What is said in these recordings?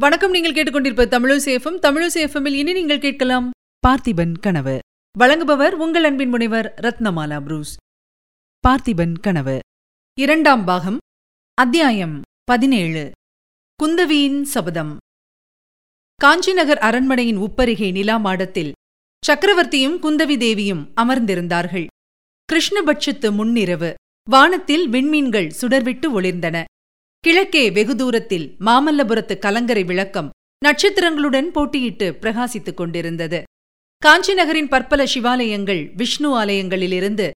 வணக்கம் நீங்கள் கேட்டுக்கொண்டிருப்ப தமிழசேஃபம் தமிழசேஃபமில் இனி நீங்கள் கேட்கலாம் பார்த்திபன் கனவு. வழங்குபவர் உங்கள் அன்பின் முனைவர் ரத்னமாலா புரூஸ். பார்த்திபன் கனவு. இரண்டாம் பாகம் அத்தியாயம் பதினேழு. குந்தவியின் சபதம். காஞ்சிநகர் அரண்மனையின் உப்பருகே நிலா மாடத்தில் சக்கரவர்த்தியும் குந்தவி தேவியும் அமர்ந்திருந்தார்கள். கிருஷ்ணபட்சத்து முன்னிரவு வானத்தில் விண்மீன்கள் சுடர்விட்டு ஒளிர்ந்தன. கிழக்கே வெகு தூரத்தில் மாமல்லபுரத்து கலங்கரை விளக்கம் நட்சத்திரங்களுடன் போட்டியிட்டு பிரகாசித்துக் கொண்டிருந்தது. காஞ்சி நகரின் பற்பல சிவாலயங்கள் விஷ்ணு ஆலயங்களிலிருந்து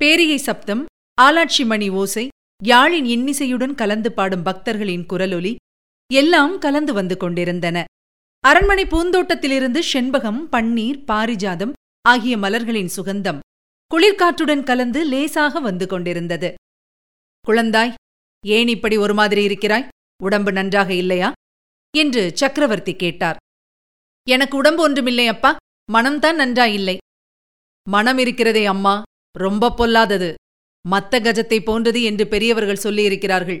பேரியை சப்தம் ஆலாட்சி மணி ஓசை யாழின் இன்னிசையுடன் கலந்து பாடும் பக்தர்களின் குரலொலி எல்லாம் கலந்து வந்து கொண்டிருந்தன. அரண்மனை பூந்தோட்டத்திலிருந்து செண்பகம் பன்னீர் பாரிஜாதம் ஆகிய மலர்களின் சுகந்தம் குளிர்காற்றுடன் கலந்து லேசாக வந்து கொண்டிருந்தது. குழந்தாய் ஏன் இப்படி ஒரு மாதிரி இருக்கிறாய்? உடம்பு நன்றாக இல்லையா? என்று சக்கரவர்த்தி கேட்டார். எனக்கு உடம்பு ஒன்றுமில்லை அப்பா மனம்தான் நன்றாயில்லை மனம் இருக்கிறதே அம்மா ரொம்ப பொல்லாதது. மத்த கஜத்தை போன்றது என்று பெரியவர்கள் சொல்லியிருக்கிறார்கள்.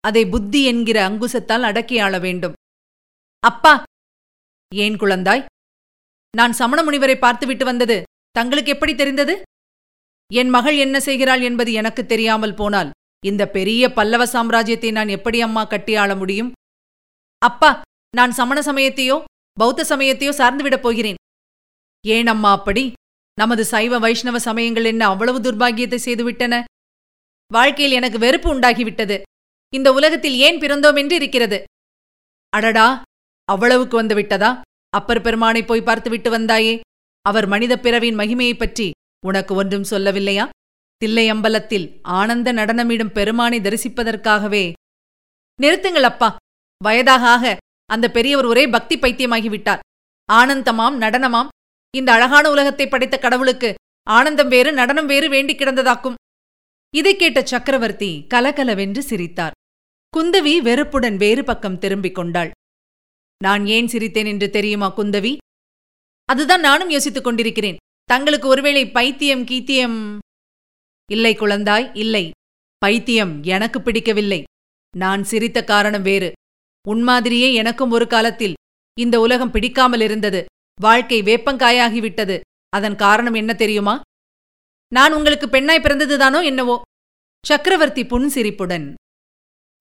அதை புத்தி என்கிற அங்குசத்தால் அடக்கி ஆள வேண்டும். அப்பா ஏன் குழந்தாய்? நான் சமண முனிவரை பார்த்துவிட்டு வந்தது. தங்களுக்கு எப்படி தெரிந்தது? என் மகள் என்ன செய்கிறாள் என்பது எனக்கு தெரியாமல் போனால் இந்த பெரிய பல்லவ சாம்ராஜ்யத்தை நான் எப்படி அம்மா கட்டியாள முடியும்? அப்பா நான் சமண சமயத்தையோ பௌத்த சமயத்தையோ சார்ந்துவிடப் போகிறேன். ஏன் அம்மா அப்படி? நமது சைவ வைஷ்ணவ சமயங்கள் என்ன அவ்வளவு துர்பாகியத்தை செய்துவிட்டன? வாழ்க்கையில் எனக்கு வெறுப்பு உண்டாகிவிட்டது. இந்த உலகத்தில் ஏன் பிறந்தோம் என்று இருக்கிறது. அடடா! அவ்வளவுக்கு வந்து விட்டதா? அப்பர் பெருமானை போய் பார்த்துவிட்டு வந்தாயே. அவர் மனித பிறவின் மகிமையைப் பற்றி உனக்கு ஒன்றும் சொல்லவில்லையா? தில்லையம்பலத்தில் ஆனந்த நடனமிடும் பெருமானை தரிசிப்பதற்காகவே. நிறுத்துங்கள் அப்பா. வயதாக ஆக அந்த பெரியவர் ஒரே பக்தி பைத்தியமாகிவிட்டார். ஆனந்தமாம் நடனமாம். இந்த அழகான உலகத்தை படைத்த கடவுளுக்கு ஆனந்தம் வேறு நடனம் வேறு வேண்டி கிடந்ததாக்கும். இதைக் கேட்ட சக்கரவர்த்தி கலகலவென்று சிரித்தார். குந்தவி வெறுப்புடன் வேறு பக்கம் திரும்பிக் கொண்டாள். நான் ஏன் சிரித்தேன் என்று தெரியுமா குந்தவி? அதுதான் நானும் யோசித்துக் கொண்டிருக்கிறேன். தங்களுக்கு ஒருவேளை பைத்தியம் கீத்தியம் இல்லை குழந்தாய் இல்லை. பைத்தியம் எனக்கு பிடிக்கவில்லை. நான் சிரித்த காரணம் வேறு. உன்மாதிரியே எனக்கும் ஒரு காலத்தில் இந்த உலகம் பிடிக்காமல் இருந்தது. வாழ்க்கை வேப்பங்காயாகிவிட்டது. அதன் காரணம் என்ன தெரியுமா? நான் உங்களுக்கு பெண்ணாய் பிறந்ததுதானோ என்னவோ? சக்கரவர்த்தி புன்சிரிப்புடன்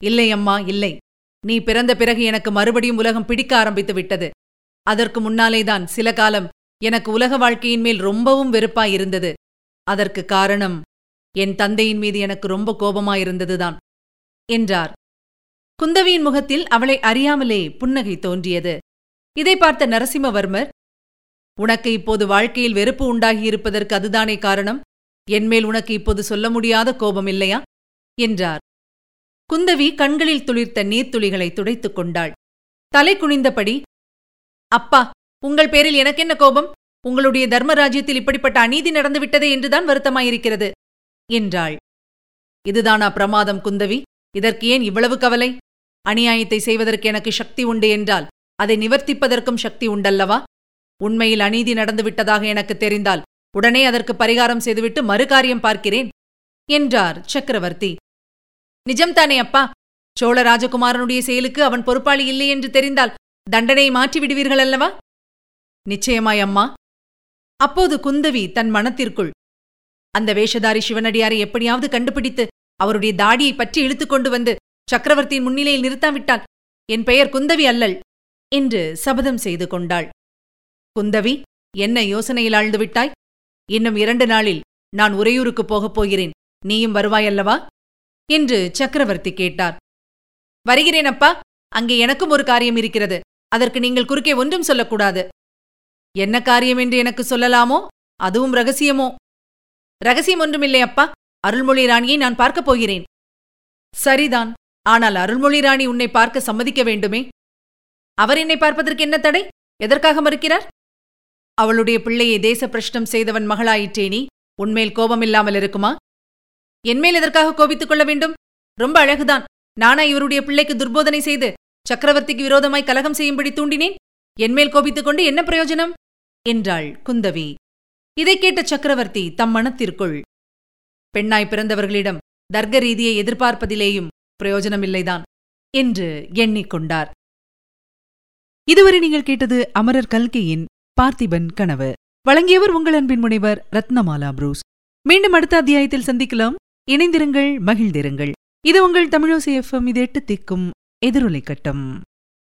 இல்லை அம்மா இல்லை. நீ பிறந்த பிறகு எனக்கு மறுபடியும் உலகம் பிடிக்க ஆரம்பித்து விட்டது. அதற்கு முன்னாலேதான் சில காலம் எனக்கு உலக வாழ்க்கையின் மேல் ரொம்பவும் வெறுப்பாயிருந்தது அதற்கு காரணம் என் தந்தையின் மீது எனக்கு ரொம்ப கோபமாயிருந்ததுதான் என்றார். குந்தவியின் முகத்தில் அவளை அறியாமலே புன்னகை தோன்றியது. இதை பார்த்த நரசிம்மவர்மர் உனக்கு இப்போது வாழ்க்கையில் வெறுப்பு உண்டாகியிருப்பதற்கு அதுதானே காரணம்? என்மேல் உனக்கு இப்போது சொல்ல முடியாத கோபம் இல்லையா? என்றார். குந்தவி கண்களில் துளிர்த்த நீர்த்துளிகளை துடைத்துக் கொண்டாள். தலை குனிந்தபடி அப்பா உங்கள் பேரில் எனக்கென்ன கோபம்? உங்களுடைய தர்மராஜ்யத்தில் இப்படிப்பட்ட அநீதி நடந்துவிட்டதே என்றுதான் வருத்தமாயிருக்கிறது. என்றாள். இதுதானா பிரமாதம் குந்தவி? இதற்கு ஏன் இவ்வளவு கவலை? அநியாயத்தை செய்வதற்கு எனக்கு சக்தி உண்டு என்றால் அதை நிவர்த்திப்பதற்கும் சக்தி உண்டல்லவா? உண்மையில் அநீதி நடந்துவிட்டதாக எனக்கு தெரிந்தால் உடனே அதற்கு பரிகாரம் செய்துவிட்டு மறுகாரியம் பார்க்கிறேன் என்றார் சக்கரவர்த்தி. நிஜம்தானே அப்பா? சோழ ராஜகுமாரனுடைய செயலுக்கு அவன் பொறுப்பாளி இல்லை என்று தெரிந்தால் தண்டனையை மாற்றி விடுவீர்கள் அல்லவா நிச்சயமாய் அம்மா. அப்போது குந்தவி தன் மனத்திற்குள் அந்த வேஷதாரி சிவனடியாரை எப்படியாவது கண்டுபிடித்து அவருடைய தாடியை பற்றி இழுத்துக் கொண்டு வந்து சக்கரவர்த்தியின் முன்னிலையில் நிறுத்தாவிட்டால் என் பெயர் குந்தவி அல்லல் என்று சபதம் செய்து கொண்டாள். குந்தவி என்ன யோசனையில் ஆழ்ந்து விட்டாய்? இன்னும் இரண்டு நாளில் நான் உறையூருக்குப் போகப் போகிறேன். நீயும் வருவாயல்லவா என்று சக்கரவர்த்தி கேட்டார். வருகிறேன் அப்பா. அங்கே எனக்கும் ஒரு காரியம் இருக்கிறது. அதற்கு நீங்கள் குறுக்கே ஒன்றும் சொல்லக்கூடாது. என்ன காரியம் என்று எனக்கு சொல்லலாமோ? அதுவும் ரகசியமோ? ரகசியம் ஒன்றுமில்லை அப்பா. அருள்மொழி ராணியை நான் பார்க்கப் போகிறேன். சரிதான். ஆனால் அருள்மொழி ராணி உன்னை பார்க்க சம்மதிக்க வேண்டுமே? அவர் என்னை பார்ப்பதற்கு என்ன தடை? எதற்காக மறுக்கிறார்? அவளுடைய பிள்ளையை தேச பிரஷ்டம் செய்தவன் மகளாயிற்றே நீ. உன்மேல் கோபமில்லாமல் இருக்குமா? என்மேல் எதற்காக கோபித்துக் கொள்ள வேண்டும்? ரொம்ப அழகுதான். நானா இவருடைய பிள்ளைக்கு துர்போதனை செய்து சக்கரவர்த்திக்கு விரோதமாய் கலகம் செய்யும்படி தூண்டினேன். என்மேல் கோபித்துக் கொண்டு என்ன பிரயோஜனம்? என்றாள் குந்தவி. இதைக் கேட்ட சக்கரவர்த்தி தம் மனத்திற்குள் பெண்ணாய் பிறந்தவர்களிடம் தர்க்க ரீதியை எதிர்பார்ப்பதிலேயும் பிரயோஜனமில்லைதான் என்று எண்ணிக்கொண்டார். இதுவரை நீங்கள் கேட்டது அமரர் கல்கையின் பார்த்திபன் கனவு. வழங்கியவர் உங்கள் அன்பின் முனைவர் ரத்னமாலா புரூஸ். மீண்டும் அடுத்த அத்தியாயத்தில் சந்திக்கலாம். இணைந்திருங்கள் மகிழ்ந்திருங்கள். இது உங்கள் தமிழோசி எஃப்எம் இது எட்டு திக்கும் எதிரொலை கட்டம்.